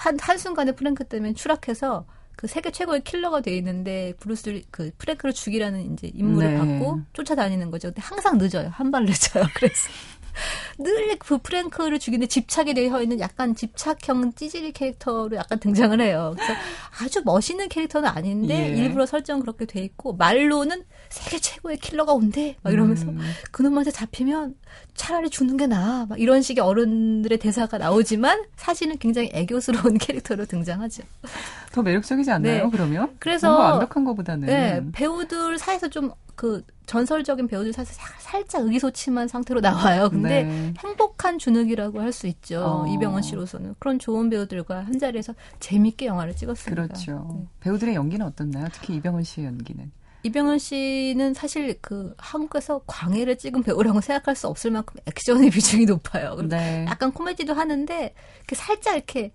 [SPEAKER 4] 한 한순간에 프랭크 때문에 추락해서 그 세계 최고의 킬러가 돼 있는데 브루스 리- 그 프랭크를 죽이라는 이제 임무를
[SPEAKER 1] 네.
[SPEAKER 4] 받고 쫓아다니는 거죠. 근데 항상 늦어요. 한 발 늦어요. [laughs] 그래서 늘 그 프랭크를 죽이는데 집착이 되어 있는 약간 집착형 찌질이 캐릭터로 약간 등장을 해요. 그래서 아주 멋있는 캐릭터는 아닌데
[SPEAKER 1] 예.
[SPEAKER 4] 일부러 설정 그렇게 돼 있고 말로는 세계 최고의 킬러가 온대 막 이러면서
[SPEAKER 1] 음.
[SPEAKER 4] 그놈한테 잡히면 차라리 죽는 게 나아 막 이런 식의 어른들의 대사가 나오지만 사실은 굉장히 애교스러운 [laughs] 캐릭터로 등장하죠.
[SPEAKER 1] 더 매력적이지 않나요?
[SPEAKER 4] 네.
[SPEAKER 1] 그러면?
[SPEAKER 4] 그래서
[SPEAKER 1] 완벽한 것보다는.
[SPEAKER 4] 네, 배우들 사이에서 좀그 전설적인 배우들 사이에서 사- 살짝 의기소침한 상태로 나와요. 근데
[SPEAKER 1] 네.
[SPEAKER 4] 행복한 주눅이라고 할 수 있죠.
[SPEAKER 1] 어.
[SPEAKER 4] 이병헌 씨로서는 그런 좋은 배우들과 한 자리에서 재밌게 영화를 찍었습니다.
[SPEAKER 1] 그렇죠.
[SPEAKER 4] 네.
[SPEAKER 1] 배우들의 연기는 어떻나요? 특히 이병헌 씨의 연기는.
[SPEAKER 4] 이병헌 씨는 사실 그 한국에서 광해를 찍은 배우라고 생각할 수 없을 만큼 액션의 [laughs] 비중이 높아요.
[SPEAKER 1] 네.
[SPEAKER 4] 약간 코미디도 하는데 이렇게 살짝 이렇게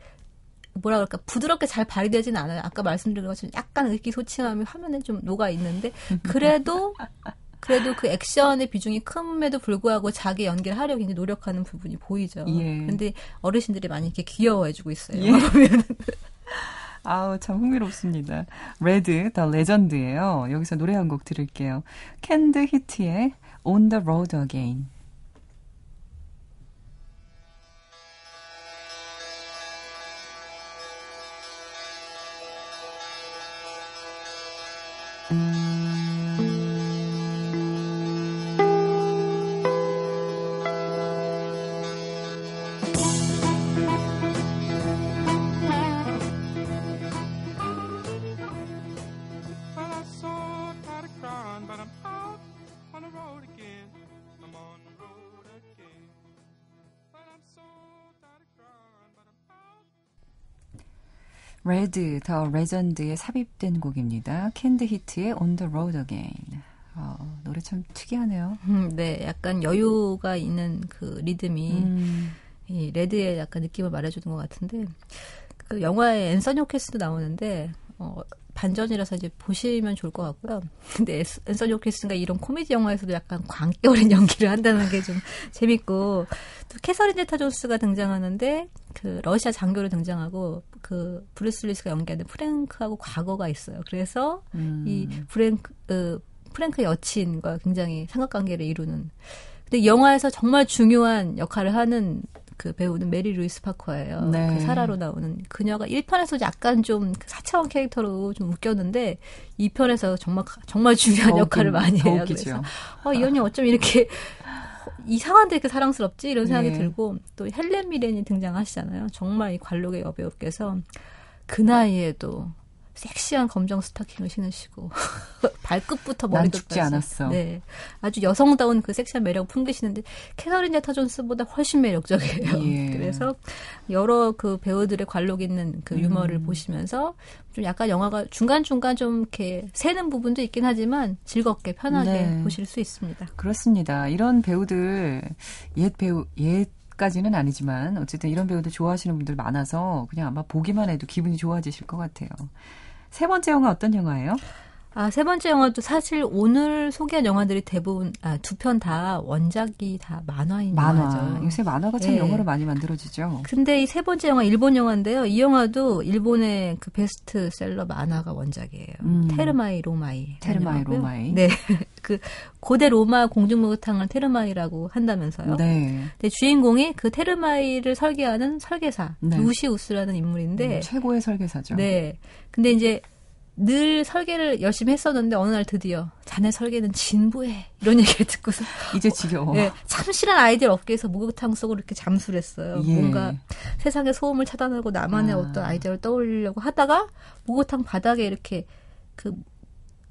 [SPEAKER 4] 뭐라 그럴까 부드럽게 잘 발휘되지는 않아요. 아까 말씀드린 것처럼 약간 의기소침함이 화면에 좀 녹아 있는데 [laughs] 그래도 그래도 그 액션의 비중이 큼에도 불구하고 자기 연기를 하려고 굉장히 노력하는 부분이 보이죠.
[SPEAKER 1] 예.
[SPEAKER 4] 근데 어르신들이 많이 이렇게 귀여워해주고 있어요.
[SPEAKER 1] 예. [laughs] 아우, 참 흥미롭습니다. 레드, 더 레전드예요. 여기서 노래 한 곡 들을게요. Canned Heat의 On the Road Again. 레드, 더 레전드에 삽입된 곡입니다. Canned Heat의 On the Road Again. 어, 노래 참 특이하네요.
[SPEAKER 4] 음, 네, 약간 여유가 있는 그 리듬이
[SPEAKER 1] 음,
[SPEAKER 4] 이 레드의 약간 느낌을 말해주는 것 같은데 그 영화에 앤서니 홉킨스도 나오는데 어, 반전이라서 이제 보시면 좋을 것 같고요. 근데 앤서니 홉킨스가 이런 코미디 영화에서도 약간 광기 어린 연기를 한다는 게 좀 [laughs] 재밌고 또 캐서린 제타 존스가 등장하는데 그 러시아 장교로 등장하고 그 브루스 윌리스가 연기하는 프랭크하고 과거가 있어요. 그래서
[SPEAKER 1] 음.
[SPEAKER 4] 이 프랭크 어, 프랭크 여친과 굉장히 삼각관계를 이루는. 근데 영화에서 정말 중요한 역할을 하는 그 배우는 메리 루이스 파커예요.
[SPEAKER 1] 네.
[SPEAKER 4] 그 사라로 나오는 그녀가 1편에서 약간 좀그 사차원 캐릭터로 좀 웃겼는데 2편에서 정말 정말 중요한
[SPEAKER 1] 더
[SPEAKER 4] 역할을
[SPEAKER 1] 웃긴-
[SPEAKER 4] 많이
[SPEAKER 1] 더
[SPEAKER 4] 해요.
[SPEAKER 1] 웃기죠.
[SPEAKER 4] 그래서 어, 이 언니 어쩜 이렇게 이상한데 이렇게 사랑스럽지 이런 생각이
[SPEAKER 1] 네.
[SPEAKER 4] 들고 또 헬렌 미렌이 등장하시잖아요. 정말 이 관록의 여배우께서 그 나이에도 섹시한 검정 스타킹을 신으시고 [laughs] 발끝부터
[SPEAKER 1] 난
[SPEAKER 4] 머리끝까지
[SPEAKER 1] 죽지 않았어.
[SPEAKER 4] 네, 아주 여성다운 그 섹시한 매력을 풍기시는데 캐서린 제타 존스보다 훨씬 매력적이에요.
[SPEAKER 1] 예. [laughs]
[SPEAKER 4] 그래서 여러 그 배우들의 관록 있는 그 유머를
[SPEAKER 1] 음.
[SPEAKER 4] 보시면서 좀 약간 영화가 중간 중간 좀 이렇게 새는 부분도 있긴 하지만 즐겁게 편하게
[SPEAKER 1] 네.
[SPEAKER 4] 보실 수 있습니다.
[SPEAKER 1] 그렇습니다. 이런 배우들 옛 배우 옛 까지는 아니지만 어쨌든 이런 배우들 좋아하시는 분들 많아서 그냥 아마 보기만 해도 기분이 좋아지실 것 같아요. 세 번째 영화 어떤 영화예요?
[SPEAKER 4] 아, 세 번째 영화도 사실 오늘 소개한 영화들이 대부분, 아, 두 편 다 원작이 다 만화인
[SPEAKER 1] 만화.
[SPEAKER 4] 영화죠.
[SPEAKER 1] 요새 만화가 참
[SPEAKER 4] 네.
[SPEAKER 1] 영화로 많이 만들어지죠.
[SPEAKER 4] 근데 이 세 번째 영화 일본 영화인데요. 이 영화도 일본의 그 베스트셀러 만화가 원작이에요.
[SPEAKER 1] 음.
[SPEAKER 4] 테르마이 로마이.
[SPEAKER 1] 테르마이 로마이.
[SPEAKER 4] 네. [laughs] 그 고대 로마 공중목욕탕을 테르마이라고 한다면서요.
[SPEAKER 1] 네.
[SPEAKER 4] 근데 주인공이 그 테르마이를 설계하는 설계사
[SPEAKER 1] 네.
[SPEAKER 4] 루시우스라는 인물인데
[SPEAKER 1] 음, 최고의 설계사죠.
[SPEAKER 4] 네. 근데 이제 늘 설계를 열심히 했었는데 어느 날 드디어 자네 설계는 진부해 이런 [laughs] 얘기를 듣고서
[SPEAKER 1] 이제 지겨워.
[SPEAKER 4] 네, 참실한 아이디어 업계에서 목욕탕 속으로 이렇게 잠수를 했어요.
[SPEAKER 1] 예.
[SPEAKER 4] 뭔가 세상의 소음을 차단하고 나만의
[SPEAKER 1] 아.
[SPEAKER 4] 어떤 아이디어를 떠올리려고 하다가 목욕탕 바닥에 이렇게 그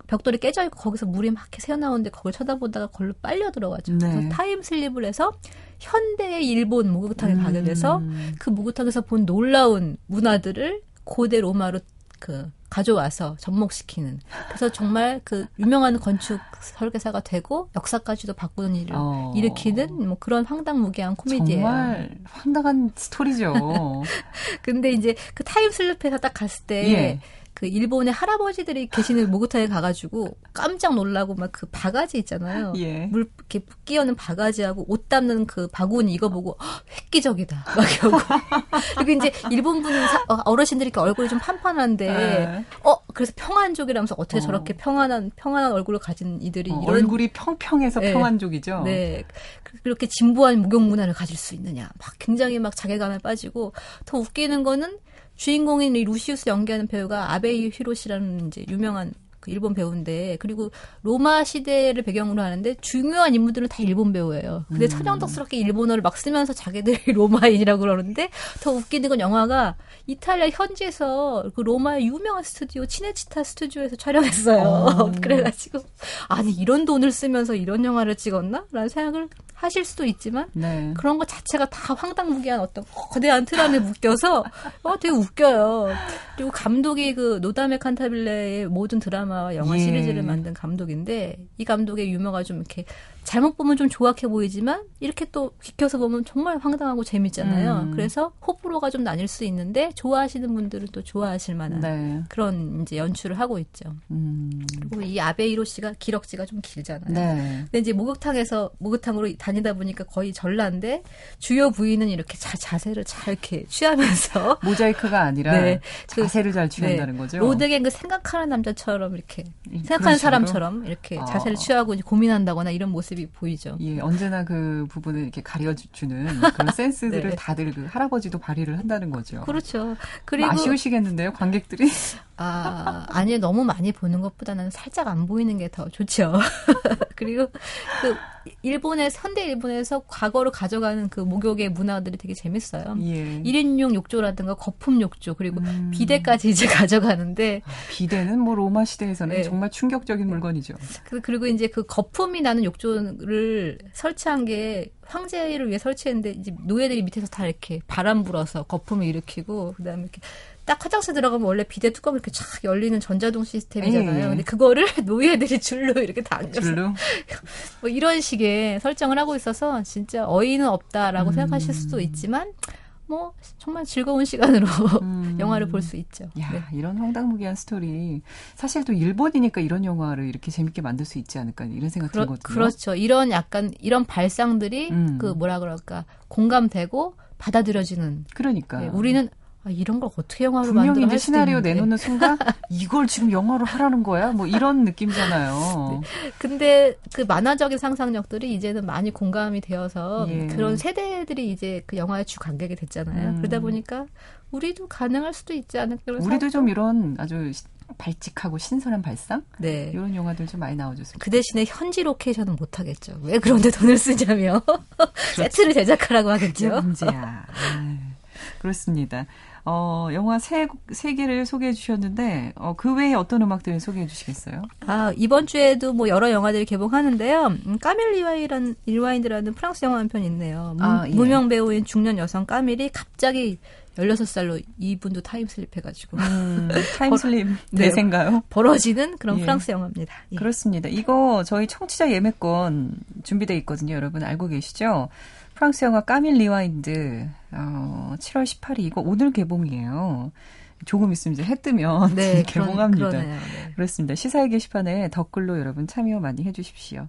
[SPEAKER 4] 벽돌이 깨져 있고 거기서 물이 막 이렇게 새어나오는데 그걸 쳐다보다가 걸로 빨려 들어가죠.
[SPEAKER 1] 네.
[SPEAKER 4] 그래서 time slip을 해서 현대의 일본 목욕탕에 가게 돼서
[SPEAKER 1] 음.
[SPEAKER 4] 그 목욕탕에서 본 놀라운 문화들을 고대 로마로 그 가져와서 접목시키는 그래서 정말 그 유명한 건축 설계사가 되고 역사까지도 바꾸는 일을
[SPEAKER 1] 어.
[SPEAKER 4] 일으키는 뭐 그런 황당무계한 코미디예요.
[SPEAKER 1] 정말 황당한 스토리죠. [laughs]
[SPEAKER 4] 근데 이제 그 타임슬립에서 딱 갔을 때
[SPEAKER 1] 예.
[SPEAKER 4] 그 일본의 할아버지들이 계시는 목욕탕에 가가지고 깜짝 놀라고 막 그 바가지 있잖아요.
[SPEAKER 1] 예.
[SPEAKER 4] 물 이렇게 끼얹는 바가지하고 옷 담는 그 바구니 이거 보고 "헉, 획기적이다 막 이러고 [laughs] 그리고 이제 일본 분 사- 어, 어르신들이 이렇게 얼굴이 좀 판판한데
[SPEAKER 1] 네.
[SPEAKER 4] 어 그래서 평안족이라면서 어떻게
[SPEAKER 1] 어.
[SPEAKER 4] 저렇게 평안한 평안한 얼굴을 가진 이들이
[SPEAKER 1] 어,
[SPEAKER 4] 이런
[SPEAKER 1] 얼굴이 평평해서
[SPEAKER 4] 네.
[SPEAKER 1] 평안족이죠.
[SPEAKER 4] 네. 그- 그렇게 진부한 목욕 문화를 가질 수 있느냐. 막 굉장히 막 자괴감에 빠지고 더 웃기는 거는 주인공인 이 루시우스 연기하는 배우가 아베이 히로시라는 이제 유명한 그 일본 배우인데 그리고 로마 시대를 배경으로 하는데 중요한 인물들은 다 일본 배우예요. 근데
[SPEAKER 1] 음.
[SPEAKER 4] 천연덕스럽게 일본어를 막 쓰면서 자기들이 [laughs] 로마인이라고 그러는데 더 웃기는 건 영화가 이탈리아 현지에서 그 로마의 유명한 스튜디오 치네치타 스튜디오에서 촬영했어요.
[SPEAKER 1] 어. [laughs]
[SPEAKER 4] 그래가지고 아니 이런 돈을 쓰면서 이런 영화를 찍었나? 라는 생각을 하실 수도 있지만
[SPEAKER 1] 네.
[SPEAKER 4] 그런 것 자체가 다 황당무계한 어떤 거대한 틀 안에 묶여서 어 되게 웃겨요. 그리고 감독이 그 노다메 칸타빌레의 모든 드라마 와 영화
[SPEAKER 1] 예.
[SPEAKER 4] 시리즈를 만든 감독인데 이 감독의 유머가 좀 이렇게 잘못 보면 좀 조악해 보이지만 이렇게 또 비켜서 보면 정말 황당하고 재밌잖아요.
[SPEAKER 1] 음.
[SPEAKER 4] 그래서 호불호가 좀 나뉠 수 있는데 좋아하시는 분들은 또 좋아하실 만한
[SPEAKER 1] 네.
[SPEAKER 4] 그런 이제 연출을 하고 있죠.
[SPEAKER 1] 음.
[SPEAKER 4] 그리고 이 아베이로 씨가 기럭지가 좀 길잖아요.
[SPEAKER 1] 네.
[SPEAKER 4] 근데 이제 목욕탕에서 목욕탕으로 다니다 보니까 거의 전라인데 주요 부위는 이렇게 자, 자세를 잘 이렇게 취하면서 [laughs]
[SPEAKER 1] 모자이크가 아니라
[SPEAKER 4] 네. 그-
[SPEAKER 1] 자세를 잘 취한다는 거죠.
[SPEAKER 4] 로드갱 그 생각하는 남자처럼 이렇게
[SPEAKER 1] 이-
[SPEAKER 4] 생각하는? 사람처럼 이렇게
[SPEAKER 1] 아.
[SPEAKER 4] 자세를 취하고 고민한다거나 이런 모습이 모습이 보이죠.
[SPEAKER 1] 예, 언제나 그 부분을 이렇게 가려주는 그런 [laughs] 센스들을
[SPEAKER 4] 네.
[SPEAKER 1] 다들 그 할아버지도 발휘를 한다는 거죠.
[SPEAKER 4] 그렇죠. 그리고
[SPEAKER 1] 아쉬우시겠는데요, 관객들이? [laughs]
[SPEAKER 4] 아, 아니 너무 많이 보는 것보다는 살짝 안 보이는 게 더 좋죠. [laughs] 그리고 그 일본의 현대 일본에서 과거로 가져가는 그 목욕의 문화들이 되게 재밌어요.
[SPEAKER 1] 예.
[SPEAKER 4] 1인용 욕조라든가 거품 욕조 그리고
[SPEAKER 1] 음.
[SPEAKER 4] 비데까지 이제 [laughs] 가져가는데
[SPEAKER 1] 비대는 뭐 로마 시대에서는
[SPEAKER 4] 네.
[SPEAKER 1] 정말 충격적인 물건이죠.
[SPEAKER 4] 그- 그리고 이제 그 거품이 나는 욕조를 설치한 게 황제를 위해 설치했는데 이제 노예들이 밑에서 다 이렇게 바람 불어서 거품을 일으키고 그다음에 이렇게 딱 화장실 들어가면 원래 비데 뚜껑 이렇게 쫙 열리는 전자동 시스템이잖아요.
[SPEAKER 1] 예.
[SPEAKER 4] 근데 그거를 [laughs] 노예들이 줄로 이렇게 당겨서
[SPEAKER 1] 줄로. [laughs]
[SPEAKER 4] 뭐 이런 식의 설정을 하고 있어서 진짜 어이는 없다라고
[SPEAKER 1] 음.
[SPEAKER 4] 생각하실 수도 있지만 뭐 정말 즐거운 시간으로 [laughs]
[SPEAKER 1] 음.
[SPEAKER 4] 영화를 볼 수 있죠.
[SPEAKER 1] 야,
[SPEAKER 4] 네.
[SPEAKER 1] 이런 황당무계한 스토리. 사실 또 일본이니까 이런 영화를 이렇게 재밌게 만들 수 있지 않을까 이런 생각
[SPEAKER 4] 그렇,
[SPEAKER 1] 들거든요.
[SPEAKER 4] 그렇죠. 이런 약간 이런 발상들이
[SPEAKER 1] 음.
[SPEAKER 4] 그 뭐라 그럴까 공감되고 받아들여지는.
[SPEAKER 1] 그러니까.
[SPEAKER 4] 네, 우리는 아, 이런 걸 어떻게 영화로
[SPEAKER 1] 분명히 이제 시나리오
[SPEAKER 4] 있는데.
[SPEAKER 1] 내놓는 순간 [laughs] 이걸 지금 영화로 하라는 거야? 뭐 이런 느낌이잖아요.
[SPEAKER 4] 근데 그 만화적인 상상력들이 이제는 많이 공감이 되어서
[SPEAKER 1] 예.
[SPEAKER 4] 그런 세대들이 이제 그 영화의 주 관객이 됐잖아요.
[SPEAKER 1] 음.
[SPEAKER 4] 그러다 보니까 우리도 가능할 수도 있지 않을까.
[SPEAKER 1] 우리도
[SPEAKER 4] 생각도-
[SPEAKER 1] 좀 이런 아주 시- 발칙하고 신선한 발상
[SPEAKER 4] 네.
[SPEAKER 1] 이런 영화들 좀 많이 나와줬으면
[SPEAKER 4] 그 대신에 현지 로케이션은 못 하겠죠. 왜 그런데 돈을 쓰냐며 [laughs] 세트를 제작하라고
[SPEAKER 1] 그게
[SPEAKER 4] 하겠죠.
[SPEAKER 1] 문제야. 아유, 그렇습니다. 어, 영화 세, 곡- 세 개를 소개해 주셨는데, 어, 그 외에 어떤 음악들을 소개해 주시겠어요?
[SPEAKER 4] 아, 이번 주에도 뭐 여러 영화들이 개봉하는데요. 음, 까밀 리와이라는, 리와인드라는 프랑스 영화 한 편 있네요. 무,
[SPEAKER 1] 아, 예.
[SPEAKER 4] 무명 배우인 중년 여성 까밀이 갑자기 16살로 이분도 time slip 해가지고
[SPEAKER 1] 음, time slip
[SPEAKER 4] 네.
[SPEAKER 1] 대세인가요?
[SPEAKER 4] 벌어지는 그런
[SPEAKER 1] 예.
[SPEAKER 4] 프랑스 영화입니다. 예.
[SPEAKER 1] 그렇습니다. 이거 저희 청취자 예매권 준비돼 있거든요. 여러분 알고 계시죠? 프랑스 영화 까밀 리와인드 어, 7월 18일 이거 오늘 개봉이에요. 조금 있으면 이제 해 뜨면
[SPEAKER 4] 네, [laughs]
[SPEAKER 1] 개봉합니다.
[SPEAKER 4] 그러네요. 네.
[SPEAKER 1] 그렇습니다. 시사회 게시판에 댓글로 여러분 참여 많이 해주십시오.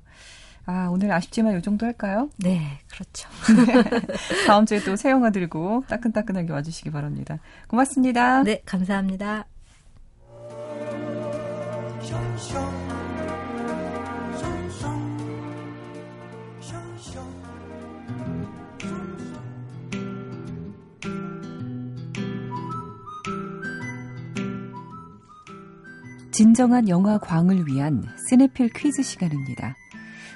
[SPEAKER 1] 아 오늘 아쉽지만 이 정도 할까요?
[SPEAKER 4] 네, 그렇죠. [laughs]
[SPEAKER 1] 다음 주에 또 새 영화 들고 따끈따끈하게 와주시기 바랍니다. 고맙습니다.
[SPEAKER 4] 네, 감사합니다.
[SPEAKER 1] 진정한 영화 광을 위한 시네필 퀴즈 시간입니다.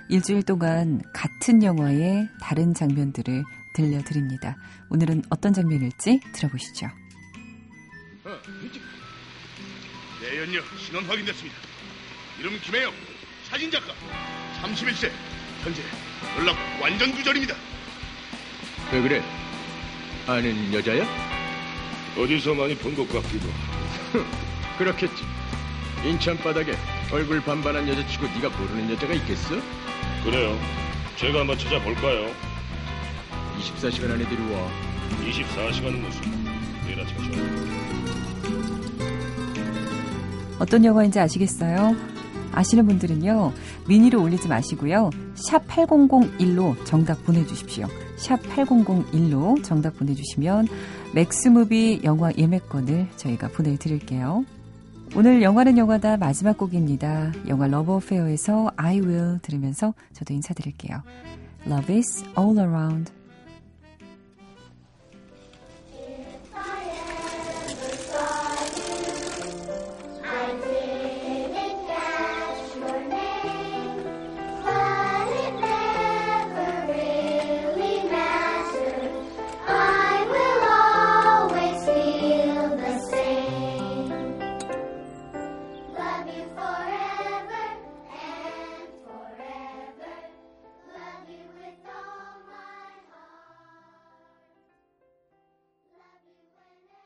[SPEAKER 1] 일주일 동안 같은 영화의 다른 장면들을 들려드립니다. 오늘은 어떤 장면일지 들어보시죠.
[SPEAKER 5] 어. 네, 연녀 신원 확인됐습니다. 이름 김혜영, 사진작가, 31세, 현재 연락 완전 두절입니다.
[SPEAKER 8] 왜 그래? 아는 여자야?
[SPEAKER 5] 어디서 많이 본 것 같기도. [laughs]
[SPEAKER 8] 그렇겠지. 인천 바닥에 얼굴 반반한 여자치고 네가 모르는 여자가 있겠어?
[SPEAKER 5] 그래요. 제가 한번 찾아볼까요?
[SPEAKER 8] 24시간 안에 데려와.
[SPEAKER 5] 24시간은 무슨? 내일 아침 저
[SPEAKER 1] 어떤 영화인지 아시겠어요? 아시는 분들은요, 미니로 올리지 마시고요, 샵 8001로 정답 보내주십시오. 샵 8001로 정답 보내주시면 맥스무비 영화 예매권을 저희가 보내드릴게요. 오늘 영화는 영화다 마지막 곡입니다. 영화 러브 어페어에서 I Will 들으면서 저도 인사드릴게요. Love is all around.